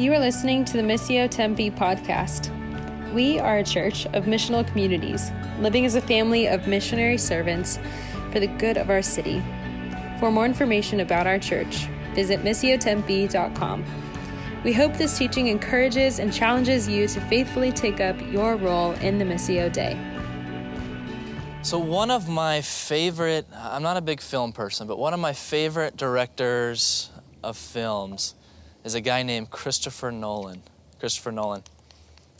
You are listening to the Missio Tempe podcast. We are a church of missional communities, living as a family of missionary servants for the good of our city. For more information about our church, visit missiotempe.com. We hope this teaching encourages and challenges you to faithfully take up your role in the Missio Dei. So, one of my favorite, I'm not a big film person, but one of my favorite directors of films is a guy named Christopher Nolan. Christopher Nolan.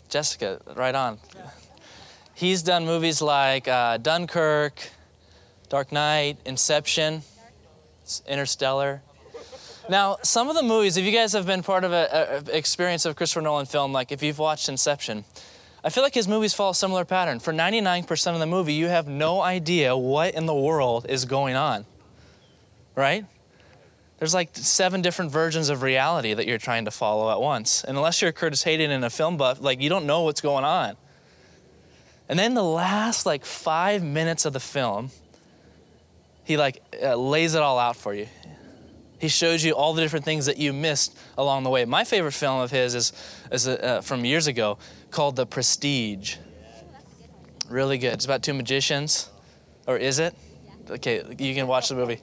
Jessica, right on. He's done movies like uh, Dunkirk, Dark Knight, Inception, Interstellar. Now, some of the movies, if you guys have been part of an experience of Christopher Nolan film, like if you've watched Inception, I feel like his movies follow a similar pattern. For 99% of the movie, you have no idea what in the world is going on, right? There's like seven different versions of reality that you're trying to follow at once. And unless you're Curtis Hayden and a film buff, like you don't know what's going on. And then the last like five minutes of the film, he like uh, lays it all out for you. He shows you all the different things that you missed along the way. My favorite film of his is, is uh, from years ago called The Prestige. Really good. It's about two magicians. Or is it? Okay, you can watch the movie.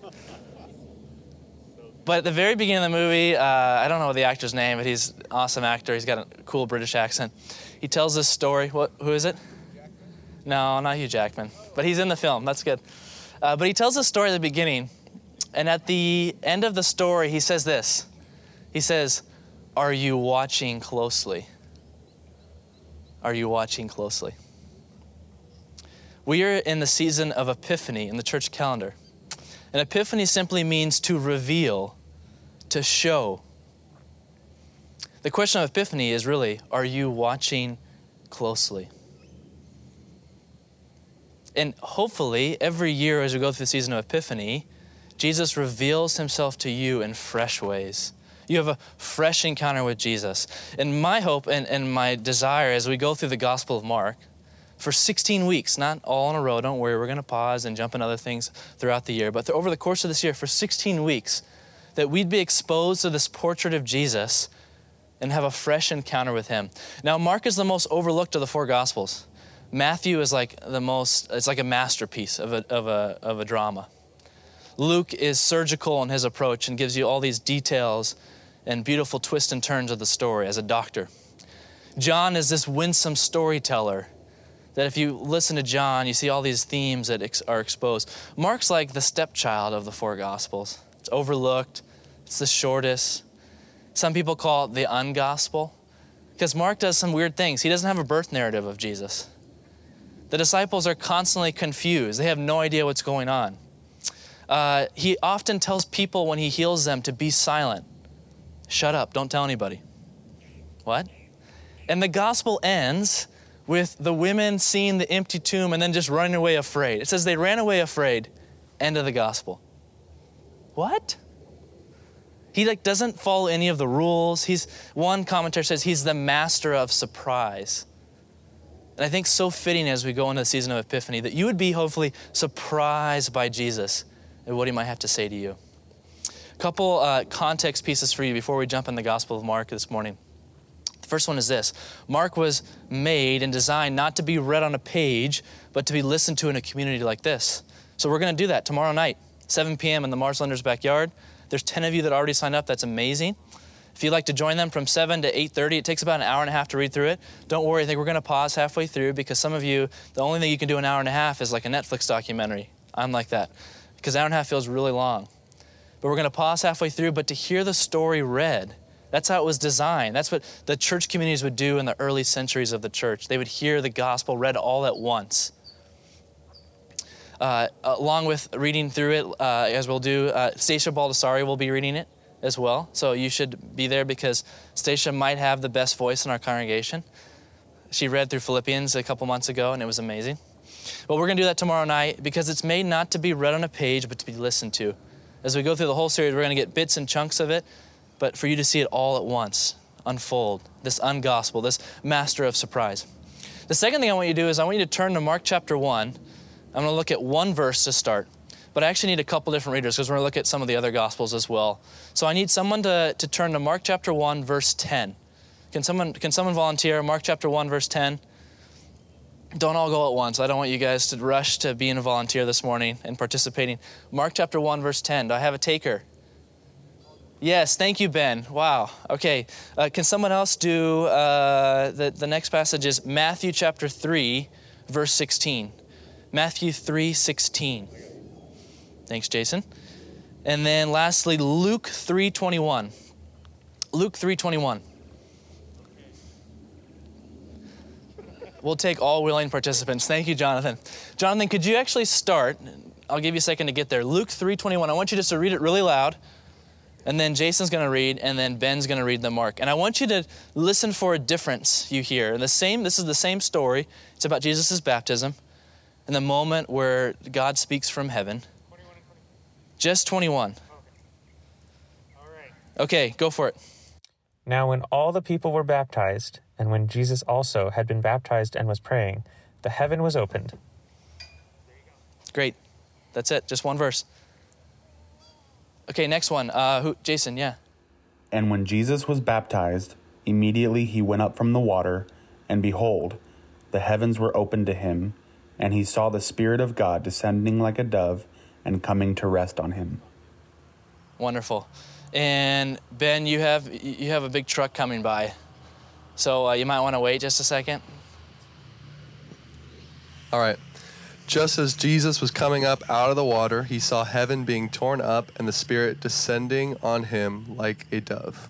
But at the very beginning of the movie, uh, I don't know the actor's name, but he's an awesome actor. He's got a cool British accent. He tells this story. What? Who is it? No, not Hugh Jackman. But he's in the film. That's good. Uh, but he tells this story at the beginning. And at the end of the story, he says this He says, Are you watching closely? Are you watching closely? We are in the season of Epiphany in the church calendar. And Epiphany simply means to reveal, to show. The question of Epiphany is really are you watching closely? And hopefully, every year as we go through the season of Epiphany, Jesus reveals himself to you in fresh ways. You have a fresh encounter with Jesus. And my hope and, and my desire as we go through the Gospel of Mark for 16 weeks, not all in a row, don't worry, we're going to pause and jump in other things throughout the year, but over the course of this year, for 16 weeks, that we'd be exposed to this portrait of Jesus and have a fresh encounter with him. Now, Mark is the most overlooked of the four Gospels. Matthew is like the most, it's like a masterpiece of a, of a, of a drama. Luke is surgical in his approach and gives you all these details and beautiful twists and turns of the story as a doctor. John is this winsome storyteller that if you listen to John, you see all these themes that ex- are exposed. Mark's like the stepchild of the four Gospels. It's overlooked, it's the shortest. Some people call it the ungospel because Mark does some weird things. He doesn't have a birth narrative of Jesus. The disciples are constantly confused, they have no idea what's going on. Uh, he often tells people when he heals them to be silent. Shut up, don't tell anybody. What? And the gospel ends with the women seeing the empty tomb and then just running away afraid. It says they ran away afraid. End of the gospel. What? He like doesn't follow any of the rules. He's one commentator says he's the master of surprise. And I think so fitting as we go into the season of Epiphany that you would be hopefully surprised by Jesus and what he might have to say to you. A couple uh, context pieces for you before we jump in the Gospel of Mark this morning. The first one is this Mark was made and designed not to be read on a page, but to be listened to in a community like this. So we're going to do that tomorrow night, 7 p.m. in the Marshlanders backyard. There's 10 of you that already signed up. That's amazing. If you'd like to join them from 7 to 8.30, it takes about an hour and a half to read through it. Don't worry, I think we're going to pause halfway through because some of you, the only thing you can do an hour and a half is like a Netflix documentary. I'm like that because an hour and a half feels really long. But we're going to pause halfway through, but to hear the story read, that's how it was designed. That's what the church communities would do in the early centuries of the church. They would hear the gospel read all at once. Uh, along with reading through it, uh, as we'll do, uh, Stacia Baldessari will be reading it as well. So you should be there because Stacia might have the best voice in our congregation. She read through Philippians a couple months ago, and it was amazing. But we're going to do that tomorrow night because it's made not to be read on a page, but to be listened to. As we go through the whole series, we're going to get bits and chunks of it, but for you to see it all at once unfold this ungospel, this master of surprise. The second thing I want you to do is I want you to turn to Mark chapter 1. I'm going to look at one verse to start, but I actually need a couple different readers because we're going to look at some of the other gospels as well. So I need someone to, to turn to Mark chapter 1, verse 10. Can someone, can someone volunteer? Mark chapter 1, verse 10. Don't all go at once. I don't want you guys to rush to being a volunteer this morning and participating. Mark chapter 1, verse 10. Do I have a taker? Yes, thank you, Ben. Wow. Okay. Uh, can someone else do uh, the, the next passage is Matthew chapter 3, verse 16. Matthew 3, 16. Thanks, Jason. And then lastly, Luke 3, 21. Luke 3, 21. We'll take all willing participants. Thank you, Jonathan. Jonathan, could you actually start? I'll give you a second to get there. Luke 3:21. I want you just to read it really loud. And then Jason's going to read and then Ben's going to read the mark. And I want you to listen for a difference you hear. And The same this is the same story. It's about Jesus' baptism and the moment where God speaks from heaven. 21 Just 21. Okay. All right. Okay, go for it. Now when all the people were baptized, and when Jesus also had been baptized and was praying, the heaven was opened. Great. That's it. Just one verse. Okay, next one. Uh, who, Jason, yeah. And when Jesus was baptized, immediately he went up from the water, and behold, the heavens were opened to him, and he saw the Spirit of God descending like a dove and coming to rest on him. Wonderful. And Ben, you have you have a big truck coming by. So uh, you might want to wait just a second. All right. Just as Jesus was coming up out of the water, he saw heaven being torn up and the Spirit descending on him like a dove.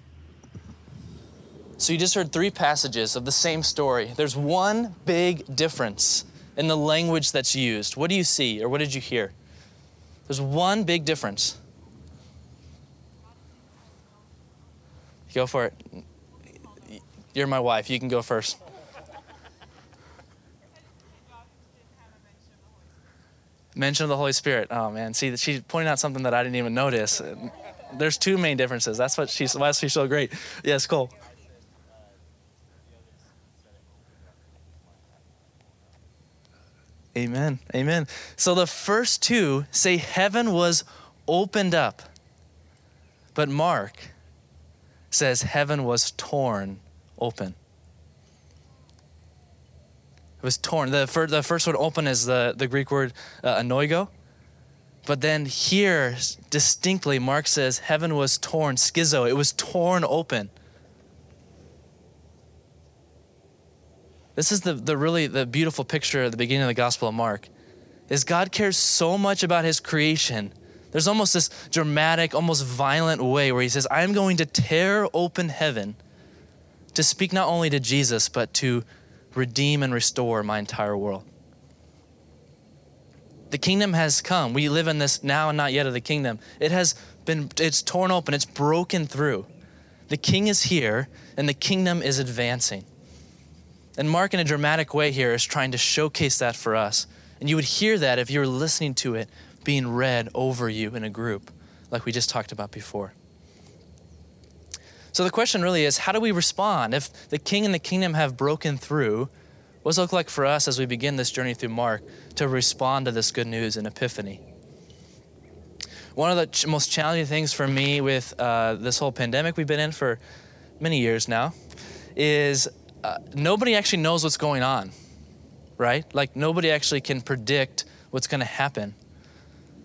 So you just heard three passages of the same story. There's one big difference in the language that's used. What do you see or what did you hear? There's one big difference. Go for it. You're my wife. You can go first. Mention of the Holy Spirit. Oh man, see, she's pointing out something that I didn't even notice. There's two main differences. That's what she's. Why she's so great. Yes, Cole. Amen. Amen. So the first two say heaven was opened up, but Mark says heaven was torn open. It was torn. The first, the first word open is the, the Greek word uh, anoigo. But then here, distinctly, Mark says heaven was torn, schizo. It was torn open. This is the, the really the beautiful picture at the beginning of the Gospel of Mark. Is God cares so much about his creation. There's almost this dramatic, almost violent way where he says, I am going to tear open heaven to speak not only to Jesus, but to redeem and restore my entire world. The kingdom has come. We live in this now and not yet of the kingdom. It has been, it's torn open, it's broken through. The king is here, and the kingdom is advancing. And Mark, in a dramatic way, here is trying to showcase that for us. And you would hear that if you were listening to it being read over you in a group, like we just talked about before. So the question really is how do we respond? If the king and the kingdom have broken through, what does it look like for us as we begin this journey through Mark to respond to this good news in Epiphany? One of the ch- most challenging things for me with uh, this whole pandemic we've been in for many years now is uh, nobody actually knows what's going on, right? Like nobody actually can predict what's going to happen.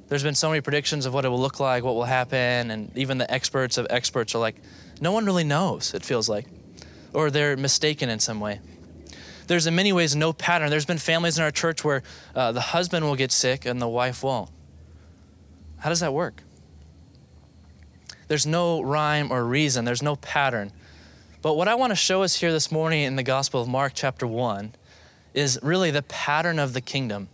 There's been so many predictions of what it will look like, what will happen, and even the experts of experts are like, no one really knows, it feels like, or they're mistaken in some way. There's in many ways no pattern. There's been families in our church where uh, the husband will get sick and the wife won't. How does that work? There's no rhyme or reason, there's no pattern. But what I want to show us here this morning in the Gospel of Mark, chapter 1, is really the pattern of the kingdom.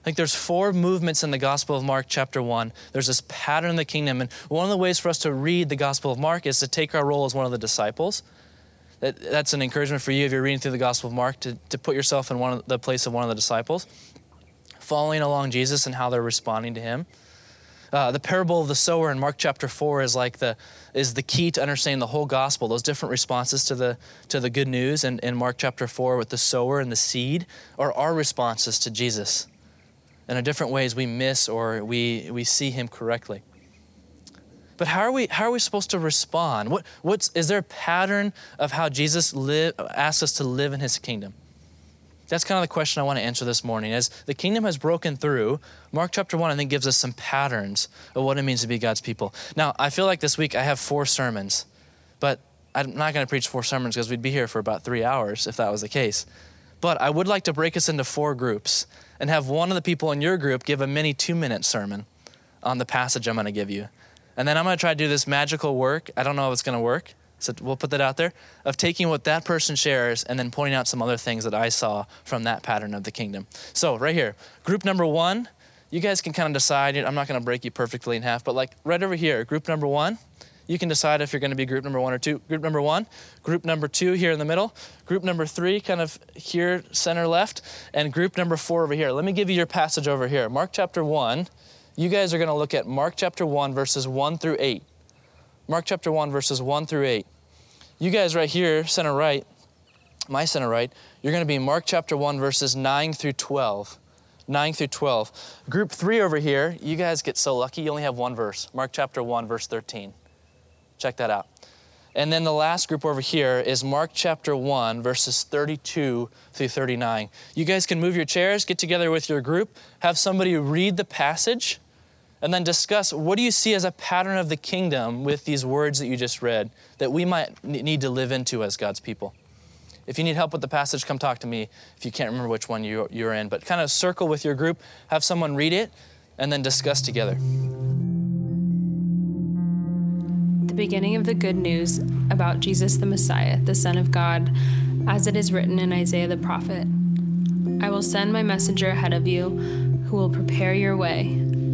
I think there's four movements in the Gospel of Mark, chapter 1. There's this pattern in the kingdom. And one of the ways for us to read the Gospel of Mark is to take our role as one of the disciples. That, that's an encouragement for you if you're reading through the Gospel of Mark to, to put yourself in one of the place of one of the disciples, following along Jesus and how they're responding to him. Uh, the parable of the sower in Mark chapter four is like the is the key to understanding the whole gospel. Those different responses to the to the good news in, in Mark chapter four with the sower and the seed are our responses to Jesus and in different ways we miss or we, we see him correctly. But how are we how are we supposed to respond? What what's is there a pattern of how Jesus live, asks us to live in his kingdom? That's kind of the question I want to answer this morning. As the kingdom has broken through, Mark chapter 1 I think gives us some patterns of what it means to be God's people. Now, I feel like this week I have four sermons, but I'm not going to preach four sermons because we'd be here for about 3 hours if that was the case. But I would like to break us into four groups and have one of the people in your group give a mini 2-minute sermon on the passage I'm going to give you. And then I'm going to try to do this magical work. I don't know if it's going to work. So we'll put that out there of taking what that person shares and then pointing out some other things that I saw from that pattern of the kingdom. So, right here, group number one, you guys can kind of decide. I'm not going to break you perfectly in half, but like right over here, group number one, you can decide if you're going to be group number one or two. Group number one, group number two here in the middle, group number three kind of here, center left, and group number four over here. Let me give you your passage over here. Mark chapter one, you guys are going to look at Mark chapter 1, verses 1 through 8. Mark chapter 1, verses 1 through 8. You guys right here, center right, my center right, you're going to be Mark chapter 1, verses 9 through 12. 9 through 12. Group 3 over here, you guys get so lucky, you only have one verse. Mark chapter 1, verse 13. Check that out. And then the last group over here is Mark chapter 1, verses 32 through 39. You guys can move your chairs, get together with your group, have somebody read the passage and then discuss what do you see as a pattern of the kingdom with these words that you just read that we might need to live into as God's people. If you need help with the passage, come talk to me if you can't remember which one you're, you're in. But kind of circle with your group, have someone read it, and then discuss together. The beginning of the good news about Jesus the Messiah, the Son of God, as it is written in Isaiah the prophet I will send my messenger ahead of you who will prepare your way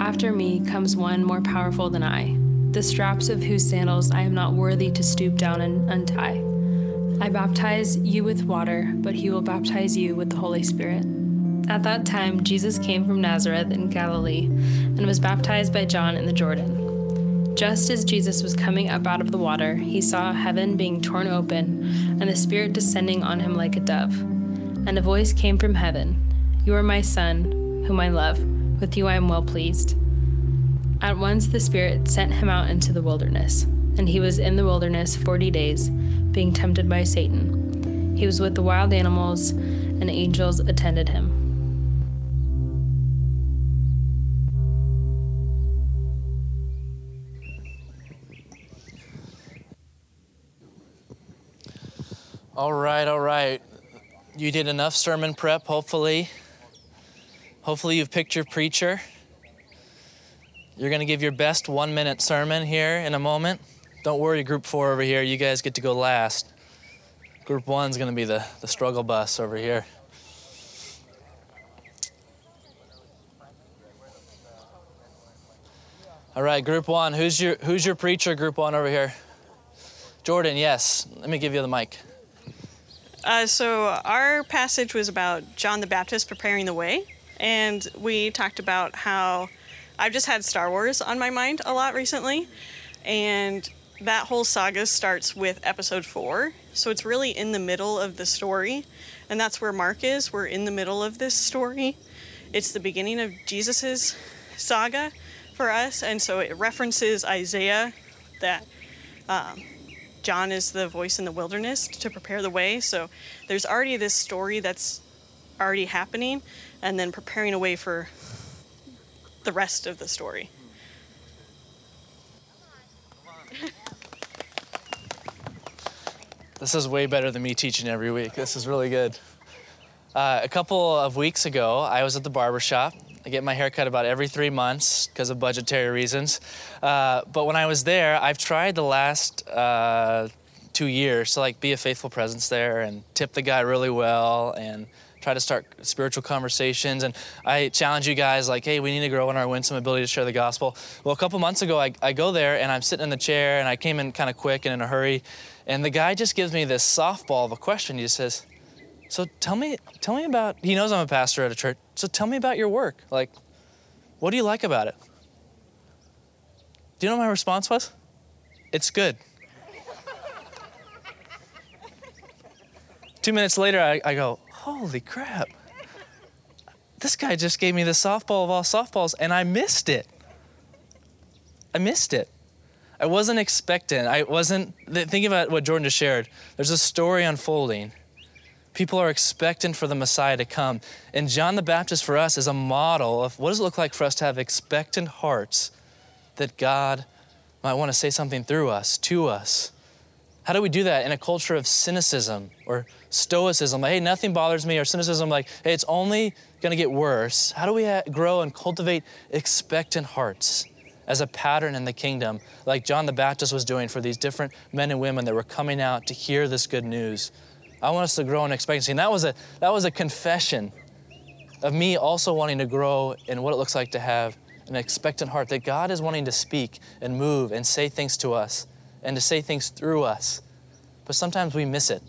After me comes one more powerful than I, the straps of whose sandals I am not worthy to stoop down and untie. I baptize you with water, but he will baptize you with the Holy Spirit. At that time, Jesus came from Nazareth in Galilee and was baptized by John in the Jordan. Just as Jesus was coming up out of the water, he saw heaven being torn open and the Spirit descending on him like a dove. And a voice came from heaven You are my Son, whom I love. With you I am well pleased. At once the Spirit sent him out into the wilderness, and he was in the wilderness forty days, being tempted by Satan. He was with the wild animals, and angels attended him. All right, all right. You did enough sermon prep, hopefully. Hopefully, you've picked your preacher. You're going to give your best one minute sermon here in a moment. Don't worry, group four over here. You guys get to go last. Group one's going to be the, the struggle bus over here. All right, group one. Who's your, who's your preacher, group one over here? Jordan, yes. Let me give you the mic. Uh, so, our passage was about John the Baptist preparing the way and we talked about how I've just had Star Wars on my mind a lot recently, and that whole saga starts with episode four. So it's really in the middle of the story, and that's where Mark is. We're in the middle of this story. It's the beginning of Jesus's saga for us, and so it references Isaiah that um, John is the voice in the wilderness to prepare the way. So there's already this story that's already happening, and then preparing a way for the rest of the story. This is way better than me teaching every week. This is really good. Uh, a couple of weeks ago, I was at the barber shop. I get my hair cut about every three months because of budgetary reasons. Uh, but when I was there, I've tried the last uh, two years to like be a faithful presence there and tip the guy really well and try to start spiritual conversations. And I challenge you guys, like, hey, we need to grow in our winsome ability to share the gospel. Well, a couple months ago, I, I go there and I'm sitting in the chair and I came in kind of quick and in a hurry. And the guy just gives me this softball of a question. He just says, so tell me, tell me about, he knows I'm a pastor at a church. So tell me about your work. Like, what do you like about it? Do you know what my response was? It's good. Two minutes later, I, I go, holy crap. This guy just gave me the softball of all softballs, and I missed it. I missed it. I wasn't expectant. I wasn't thinking about what Jordan just shared. There's a story unfolding. People are expectant for the Messiah to come. And John the Baptist for us is a model of what does it look like for us to have expectant hearts that God might want to say something through us, to us. How do we do that in a culture of cynicism or stoicism? Like, hey, nothing bothers me, or cynicism, like, hey, it's only going to get worse. How do we ha- grow and cultivate expectant hearts as a pattern in the kingdom, like John the Baptist was doing for these different men and women that were coming out to hear this good news? I want us to grow in expectancy. And that was a, that was a confession of me also wanting to grow in what it looks like to have an expectant heart, that God is wanting to speak and move and say things to us and to say things through us. But sometimes we miss it.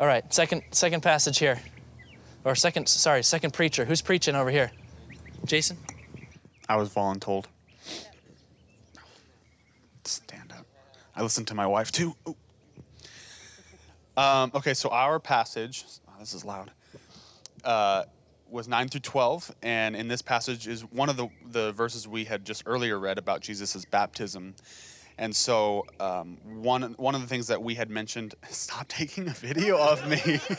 All right, second second passage here. Or second sorry, second preacher. Who's preaching over here? Jason? I was voluntold. Stand up. I listened to my wife too. Um, okay, so our passage, oh, this is loud, uh, was 9 through 12. And in this passage is one of the, the verses we had just earlier read about Jesus' baptism. And so um, one, one of the things that we had mentioned, stop taking a video of me.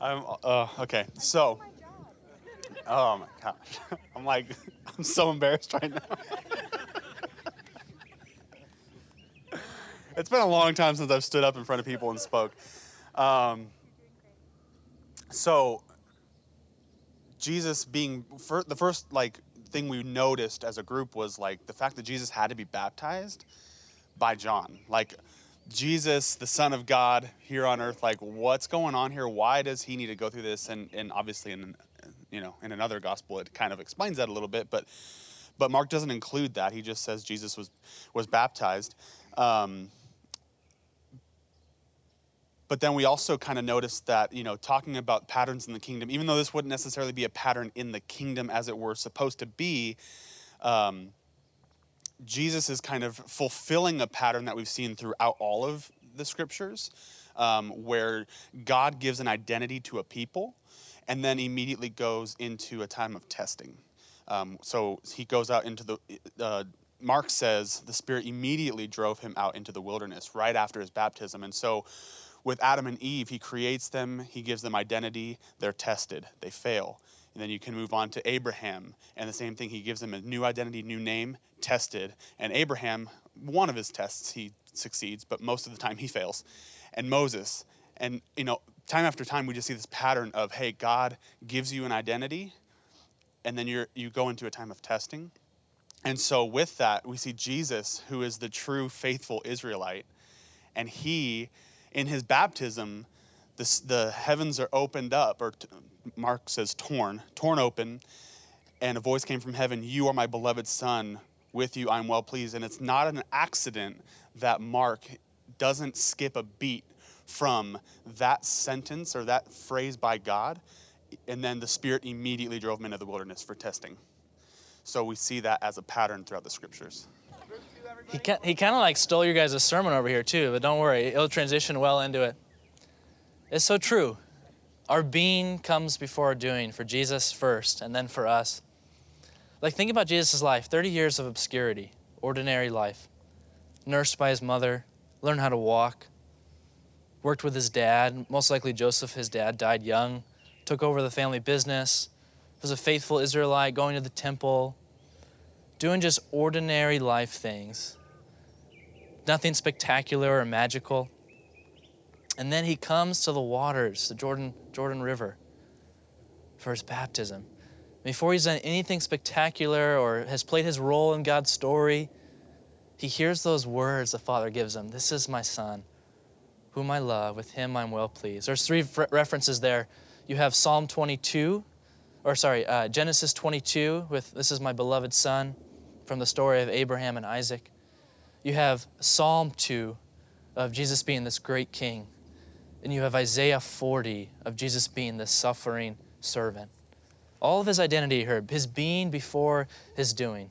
I'm, uh, okay, so, oh my gosh. I'm like, I'm so embarrassed right now. it's been a long time since I've stood up in front of people and spoke. Um, so, Jesus being fir- the first like thing we noticed as a group was like the fact that Jesus had to be baptized by John. Like Jesus, the Son of God here on earth, like what's going on here? Why does he need to go through this? And and obviously in you know in another gospel it kind of explains that a little bit, but but Mark doesn't include that. He just says Jesus was was baptized. Um, but then we also kind of noticed that you know talking about patterns in the kingdom even though this wouldn't necessarily be a pattern in the kingdom as it were supposed to be um, jesus is kind of fulfilling a pattern that we've seen throughout all of the scriptures um, where god gives an identity to a people and then immediately goes into a time of testing. Um, so he goes out into the uh, mark says the spirit immediately drove him out into the wilderness right after his baptism. And so with Adam and Eve, he creates them, he gives them identity, they're tested, they fail. And then you can move on to Abraham, and the same thing, he gives them a new identity, new name, tested. And Abraham, one of his tests, he succeeds, but most of the time he fails. And Moses, and you know, time after time, we just see this pattern of, hey, God gives you an identity, and then you're, you go into a time of testing. And so, with that, we see Jesus, who is the true faithful Israelite, and he in his baptism, the heavens are opened up, or t- Mark says torn, torn open, and a voice came from heaven You are my beloved Son, with you I'm well pleased. And it's not an accident that Mark doesn't skip a beat from that sentence or that phrase by God, and then the Spirit immediately drove him into the wilderness for testing. So we see that as a pattern throughout the scriptures. He, he kind of like stole your guys' sermon over here too, but don't worry, it'll transition well into it. It's so true. Our being comes before our doing for Jesus first and then for us. Like, think about Jesus' life 30 years of obscurity, ordinary life, nursed by his mother, learned how to walk, worked with his dad. Most likely, Joseph, his dad, died young, took over the family business, was a faithful Israelite, going to the temple, doing just ordinary life things, nothing spectacular or magical. And then he comes to the waters, the Jordan, Jordan River, for his baptism. before he's done anything spectacular or has played his role in God's story, he hears those words the Father gives him This is my Son, whom I love. With him I'm well pleased. There's three references there. You have Psalm 22, or sorry, uh, Genesis 22 with This is my beloved Son from the story of Abraham and Isaac. You have Psalm 2 of Jesus being this great king. And you have Isaiah 40 of Jesus being this suffering servant. All of his identity here, his being before his doing.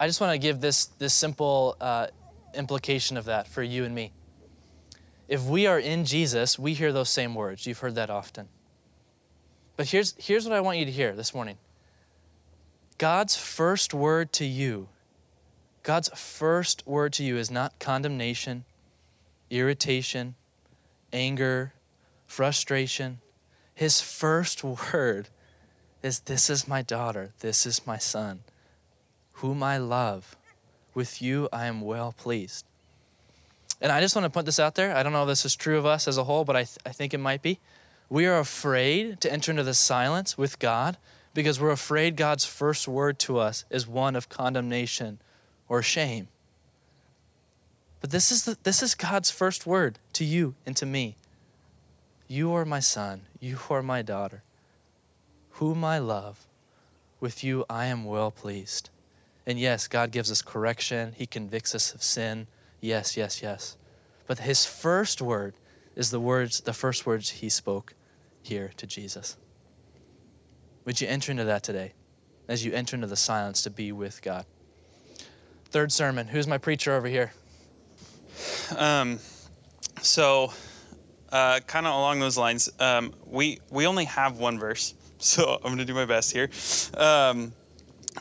I just want to give this, this simple uh, implication of that for you and me. If we are in Jesus, we hear those same words. You've heard that often. But here's, here's what I want you to hear this morning God's first word to you, God's first word to you is not condemnation, irritation, anger, frustration. His first word is This is my daughter, this is my son, whom I love. With you I am well pleased. And I just want to put this out there. I don't know if this is true of us as a whole, but I, th- I think it might be. We are afraid to enter into the silence with God because we're afraid God's first word to us is one of condemnation or shame. But this is, the, this is God's first word to you and to me. You are my son. You are my daughter, whom I love. With you I am well pleased. And yes, God gives us correction, He convicts us of sin. Yes, yes, yes. But His first word is the words, the first words He spoke here to Jesus. Would you enter into that today as you enter into the silence to be with God? Third sermon. Who's my preacher over here? Um, so uh, kind of along those lines, um, we we only have one verse, so I'm going to do my best here. Um,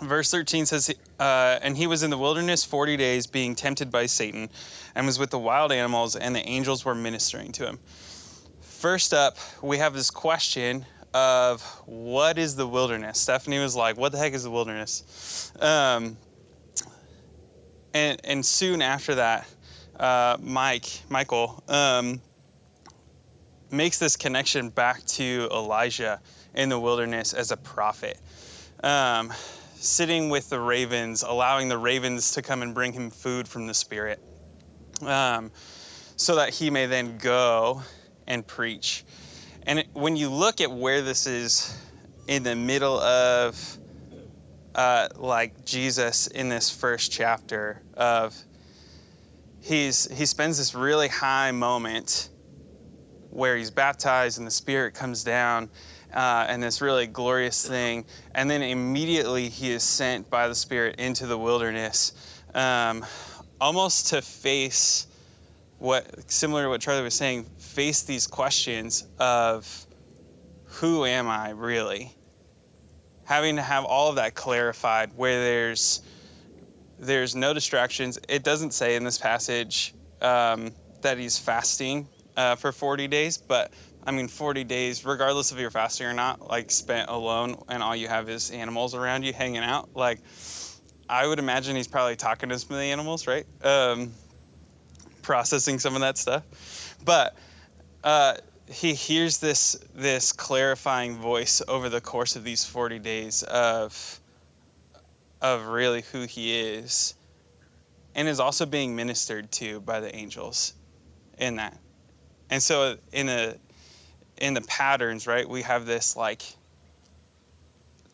verse 13 says, uh, "And he was in the wilderness 40 days, being tempted by Satan, and was with the wild animals, and the angels were ministering to him." First up, we have this question of what is the wilderness. Stephanie was like, "What the heck is the wilderness?" Um, and and soon after that, uh, Mike Michael um, makes this connection back to Elijah in the wilderness as a prophet. Um, sitting with the ravens, allowing the ravens to come and bring him food from the Spirit, um, so that he may then go and preach. And it, when you look at where this is in the middle of, uh, like Jesus in this first chapter of, he's he spends this really high moment where he's baptized and the Spirit comes down uh, and this really glorious thing. And then immediately he is sent by the Spirit into the wilderness, um, almost to face what, similar to what Charlie was saying, face these questions of who am I really? Having to have all of that clarified where there's there's no distractions. It doesn't say in this passage um, that he's fasting uh, for 40 days, but I mean, 40 days, regardless if you're fasting or not, like spent alone and all you have is animals around you hanging out, like I would imagine he's probably talking to some of the animals, right? Um, processing some of that stuff. But uh, he hears this this clarifying voice over the course of these 40 days of of really who he is and is also being ministered to by the angels in that. And so in a in the patterns, right, we have this like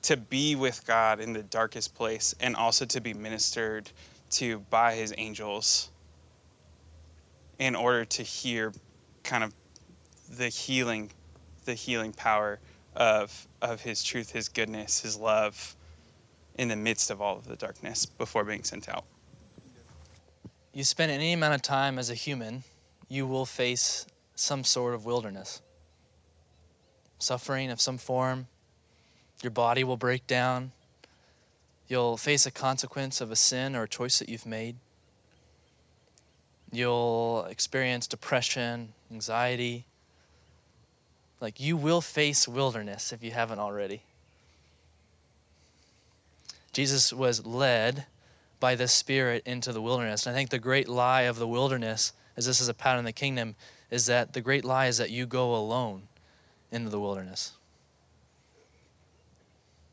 to be with God in the darkest place and also to be ministered to by his angels in order to hear kind of the healing the healing power of of his truth, his goodness, his love in the midst of all of the darkness before being sent out. You spend any amount of time as a human, you will face some sort of wilderness. Suffering of some form, your body will break down. You'll face a consequence of a sin or a choice that you've made. You'll experience depression, anxiety. Like you will face wilderness if you haven't already. Jesus was led by the Spirit into the wilderness. And I think the great lie of the wilderness, as this is a pattern in the kingdom, is that the great lie is that you go alone into the wilderness.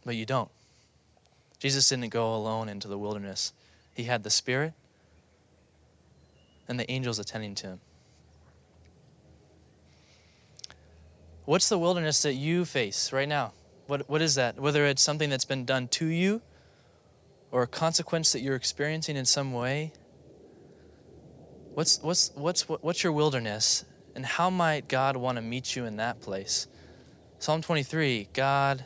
But you don't. Jesus didn't go alone into the wilderness, he had the Spirit and the angels attending to him. What's the wilderness that you face right now? What, what is that? Whether it's something that's been done to you or a consequence that you're experiencing in some way. What's, what's, what's, what's your wilderness? And how might God want to meet you in that place? Psalm 23 God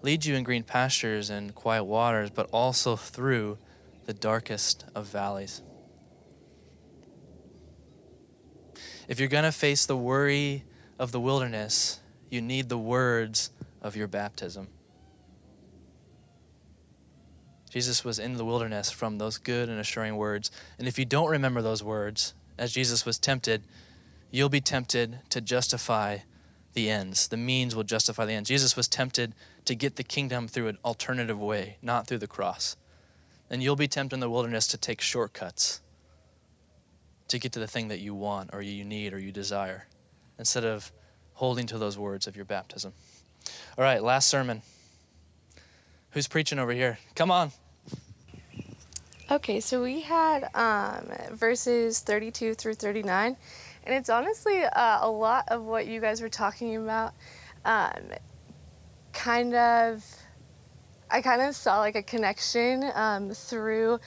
leads you in green pastures and quiet waters, but also through the darkest of valleys. If you're going to face the worry of the wilderness, you need the words of your baptism. Jesus was in the wilderness from those good and assuring words. And if you don't remember those words, as Jesus was tempted, you'll be tempted to justify the ends. The means will justify the ends. Jesus was tempted to get the kingdom through an alternative way, not through the cross. And you'll be tempted in the wilderness to take shortcuts to get to the thing that you want or you need or you desire instead of holding to those words of your baptism. All right, last sermon. Who's preaching over here? Come on. Okay, so we had um, verses 32 through 39, and it's honestly uh, a lot of what you guys were talking about. Um, kind of, I kind of saw like a connection um, through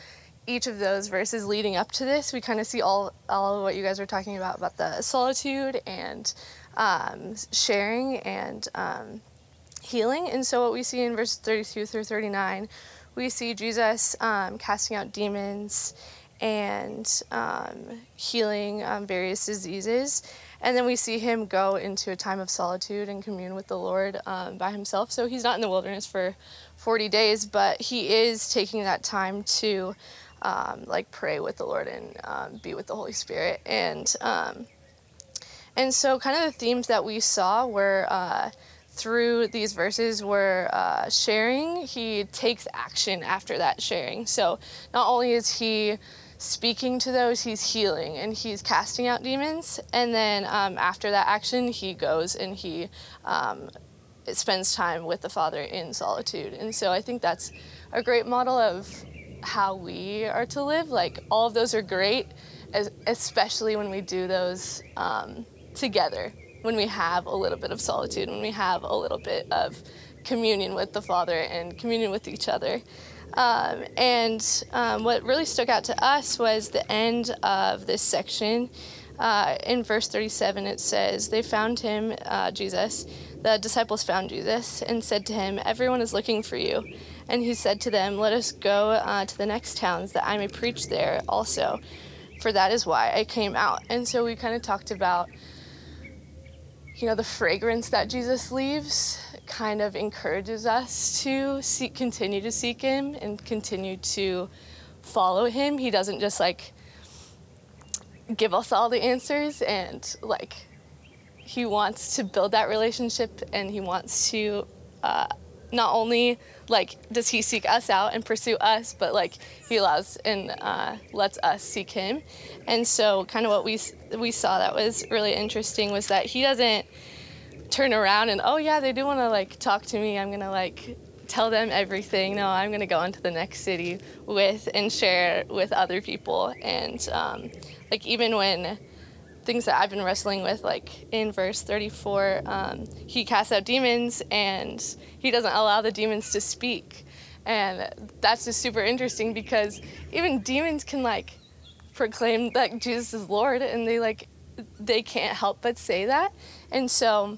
each of those verses leading up to this. We kind of see all all of what you guys were talking about about the solitude and um, sharing and um, healing. And so, what we see in verses 32 through 39, we see Jesus um, casting out demons and um, healing um, various diseases. And then we see him go into a time of solitude and commune with the Lord um, by himself. So he's not in the wilderness for 40 days, but he is taking that time to um, like pray with the Lord and um, be with the Holy Spirit. And um, and so, kind of the themes that we saw were uh, through these verses were uh, sharing. He takes action after that sharing. So not only is he speaking to those, he's healing and he's casting out demons. And then um, after that action, he goes and he um, spends time with the Father in solitude. And so I think that's a great model of how we are to live. Like all of those are great, especially when we do those um, together, when we have a little bit of solitude, when we have a little bit of communion with the Father and communion with each other. Um, and um, what really stuck out to us was the end of this section. Uh, in verse 37, it says, They found him, uh, Jesus. The disciples found Jesus and said to him, Everyone is looking for you. And he said to them, Let us go uh, to the next towns that I may preach there also, for that is why I came out. And so we kind of talked about, you know, the fragrance that Jesus leaves kind of encourages us to seek, continue to seek Him and continue to follow Him. He doesn't just like give us all the answers and like He wants to build that relationship and He wants to uh, not only like does he seek us out and pursue us but like he allows and uh, lets us seek him? And so kind of what we we saw that was really interesting was that he doesn't turn around and oh yeah they do want to like talk to me. I'm gonna like tell them everything. No i'm gonna go into the next city with and share with other people. And um, like even when things that I've been wrestling with, like in verse 34, um, he casts out demons and he doesn't allow the demons to speak. And that's just super interesting because even demons can like proclaim that Jesus is Lord and they like, they can't help but say that. And so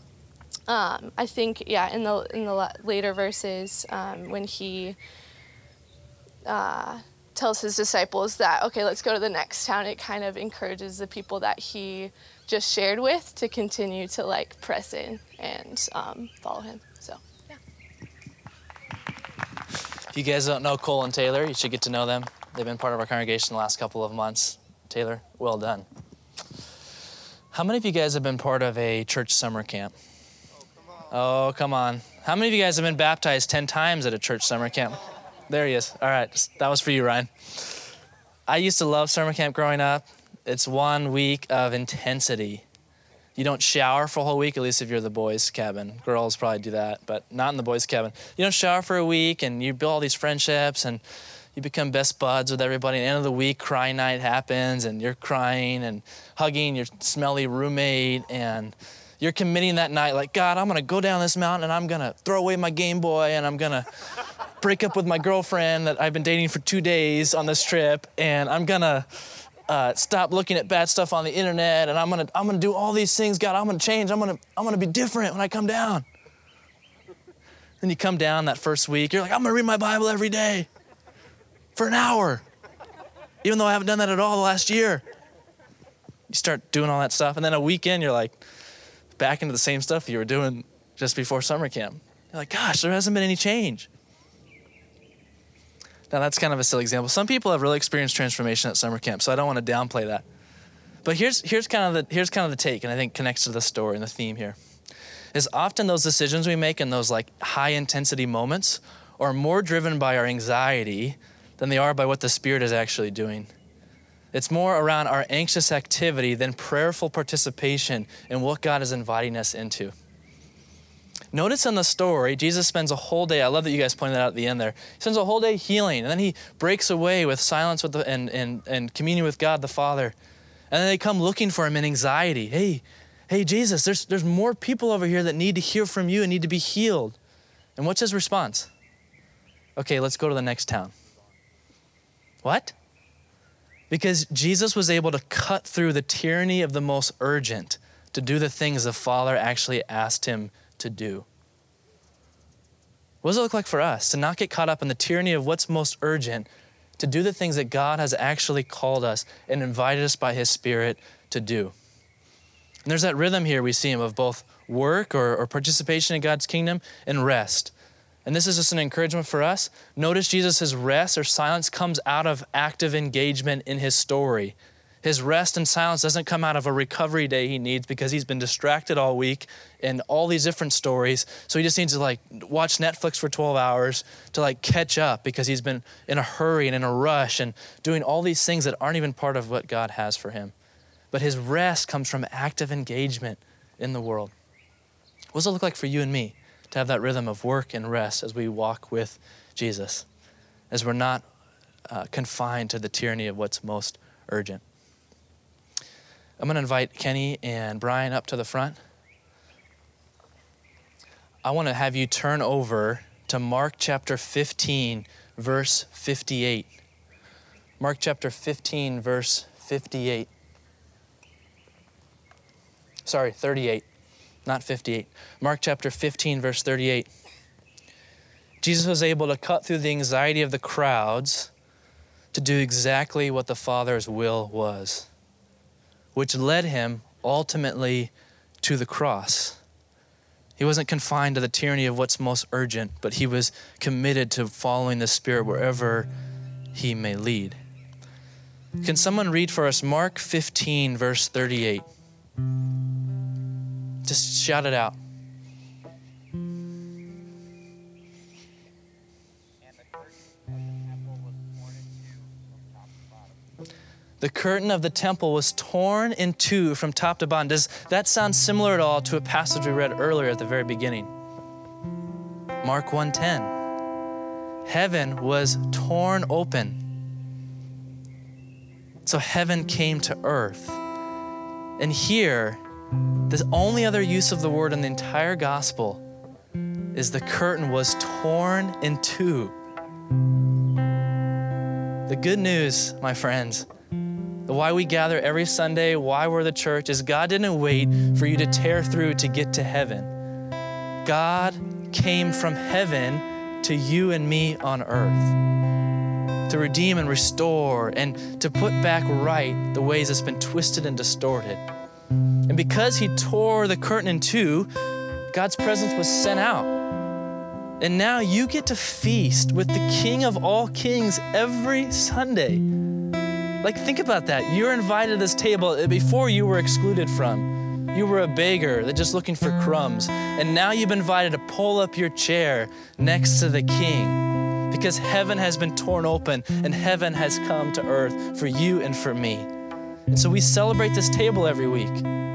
um, I think, yeah, in the, in the later verses, um, when he, uh, tells his disciples that, okay, let's go to the next town, it kind of encourages the people that he just shared with to continue to like press in and um, follow him. So, yeah. If you guys don't know Cole and Taylor, you should get to know them. They've been part of our congregation the last couple of months. Taylor, well done. How many of you guys have been part of a church summer camp? Oh, come on. How many of you guys have been baptized 10 times at a church summer camp? There he is. All right, that was for you, Ryan. I used to love summer camp growing up. It's one week of intensity. You don't shower for a whole week, at least if you're the boys' cabin. Girls probably do that, but not in the boys' cabin. You don't shower for a week and you build all these friendships and you become best buds with everybody. The end of the week, cry night happens and you're crying and hugging your smelly roommate and you're committing that night like, God, I'm gonna go down this mountain and I'm gonna throw away my Game Boy and I'm gonna break up with my girlfriend that I've been dating for two days on this trip and I'm gonna uh, stop looking at bad stuff on the internet, and I'm gonna I'm gonna do all these things. God, I'm gonna change. I'm gonna I'm gonna be different when I come down. Then you come down that first week, you're like, I'm gonna read my Bible every day for an hour, even though I haven't done that at all the last year. You start doing all that stuff, and then a weekend, you're like back into the same stuff you were doing just before summer camp. You're like, gosh, there hasn't been any change. Now, that's kind of a silly example. Some people have really experienced transformation at summer camp, so I don't want to downplay that. But here's, here's, kind of the, here's kind of the take, and I think connects to the story and the theme here. Is often those decisions we make in those like high intensity moments are more driven by our anxiety than they are by what the Spirit is actually doing. It's more around our anxious activity than prayerful participation in what God is inviting us into. Notice in the story, Jesus spends a whole day. I love that you guys pointed that out at the end there. He spends a whole day healing, and then he breaks away with silence with the, and, and, and communion with God the Father. And then they come looking for him in anxiety. Hey, hey, Jesus, there's, there's more people over here that need to hear from you and need to be healed. And what's his response? Okay, let's go to the next town. What? Because Jesus was able to cut through the tyranny of the most urgent to do the things the Father actually asked him to do. What does it look like for us to not get caught up in the tyranny of what's most urgent, to do the things that God has actually called us and invited us by His Spirit to do? And there's that rhythm here we see him of both work or, or participation in God's kingdom and rest. And this is just an encouragement for us. Notice Jesus' rest or silence comes out of active engagement in his story. His rest and silence doesn't come out of a recovery day he needs because he's been distracted all week in all these different stories. So he just needs to like watch Netflix for 12 hours to like catch up because he's been in a hurry and in a rush and doing all these things that aren't even part of what God has for him. But his rest comes from active engagement in the world. What does it look like for you and me to have that rhythm of work and rest as we walk with Jesus, as we're not uh, confined to the tyranny of what's most urgent? I'm going to invite Kenny and Brian up to the front. I want to have you turn over to Mark chapter 15, verse 58. Mark chapter 15, verse 58. Sorry, 38, not 58. Mark chapter 15, verse 38. Jesus was able to cut through the anxiety of the crowds to do exactly what the Father's will was which led him ultimately to the cross. He wasn't confined to the tyranny of what's most urgent, but he was committed to following the Spirit wherever he may lead. Can someone read for us Mark 15, verse 38? Just shout it out. the curtain of the temple was torn in two from top to bottom. Does that sound similar at all to a passage we read earlier at the very beginning? Mark 1:10. Heaven was torn open. So heaven came to earth. And here, the only other use of the word in the entire gospel is the curtain was torn in two. The good news, my friends, the why we gather every Sunday, why we're the church, is God didn't wait for you to tear through to get to heaven. God came from heaven to you and me on earth to redeem and restore and to put back right the ways it's been twisted and distorted. And because He tore the curtain in two, God's presence was sent out. And now you get to feast with the King of all kings every Sunday. Like, think about that. You're invited to this table before you were excluded from. You were a beggar that just looking for crumbs. And now you've been invited to pull up your chair next to the king because heaven has been torn open and heaven has come to earth for you and for me. And so we celebrate this table every week.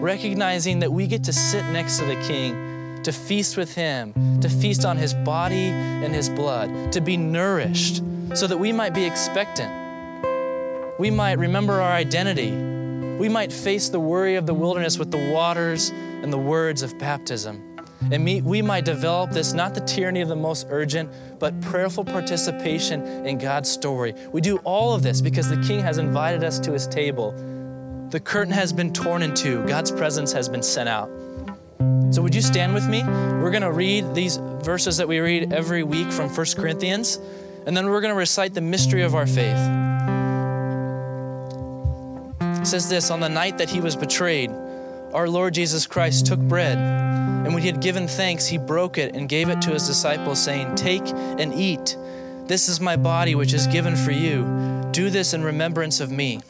Recognizing that we get to sit next to the King, to feast with Him, to feast on His body and His blood, to be nourished so that we might be expectant. We might remember our identity. We might face the worry of the wilderness with the waters and the words of baptism. And we might develop this, not the tyranny of the most urgent, but prayerful participation in God's story. We do all of this because the King has invited us to his table. The curtain has been torn in two, God's presence has been sent out. So, would you stand with me? We're going to read these verses that we read every week from 1 Corinthians, and then we're going to recite the mystery of our faith. It says this On the night that he was betrayed, our Lord Jesus Christ took bread, and when he had given thanks, he broke it and gave it to his disciples, saying, Take and eat. This is my body, which is given for you. Do this in remembrance of me.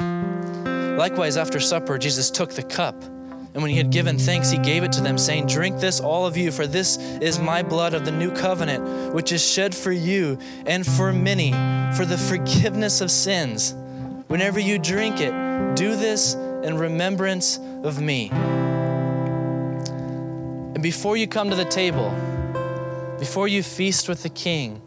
Likewise, after supper, Jesus took the cup. And when he had given thanks, he gave it to them, saying, Drink this, all of you, for this is my blood of the new covenant, which is shed for you and for many for the forgiveness of sins. Whenever you drink it, do this in remembrance of me. And before you come to the table, before you feast with the King,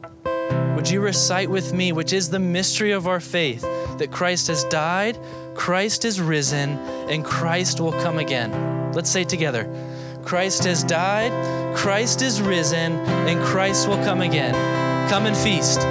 would you recite with me, which is the mystery of our faith, that Christ has died, Christ is risen, and Christ will come again? Let's say together Christ has died, Christ is risen, and Christ will come again. Come and feast.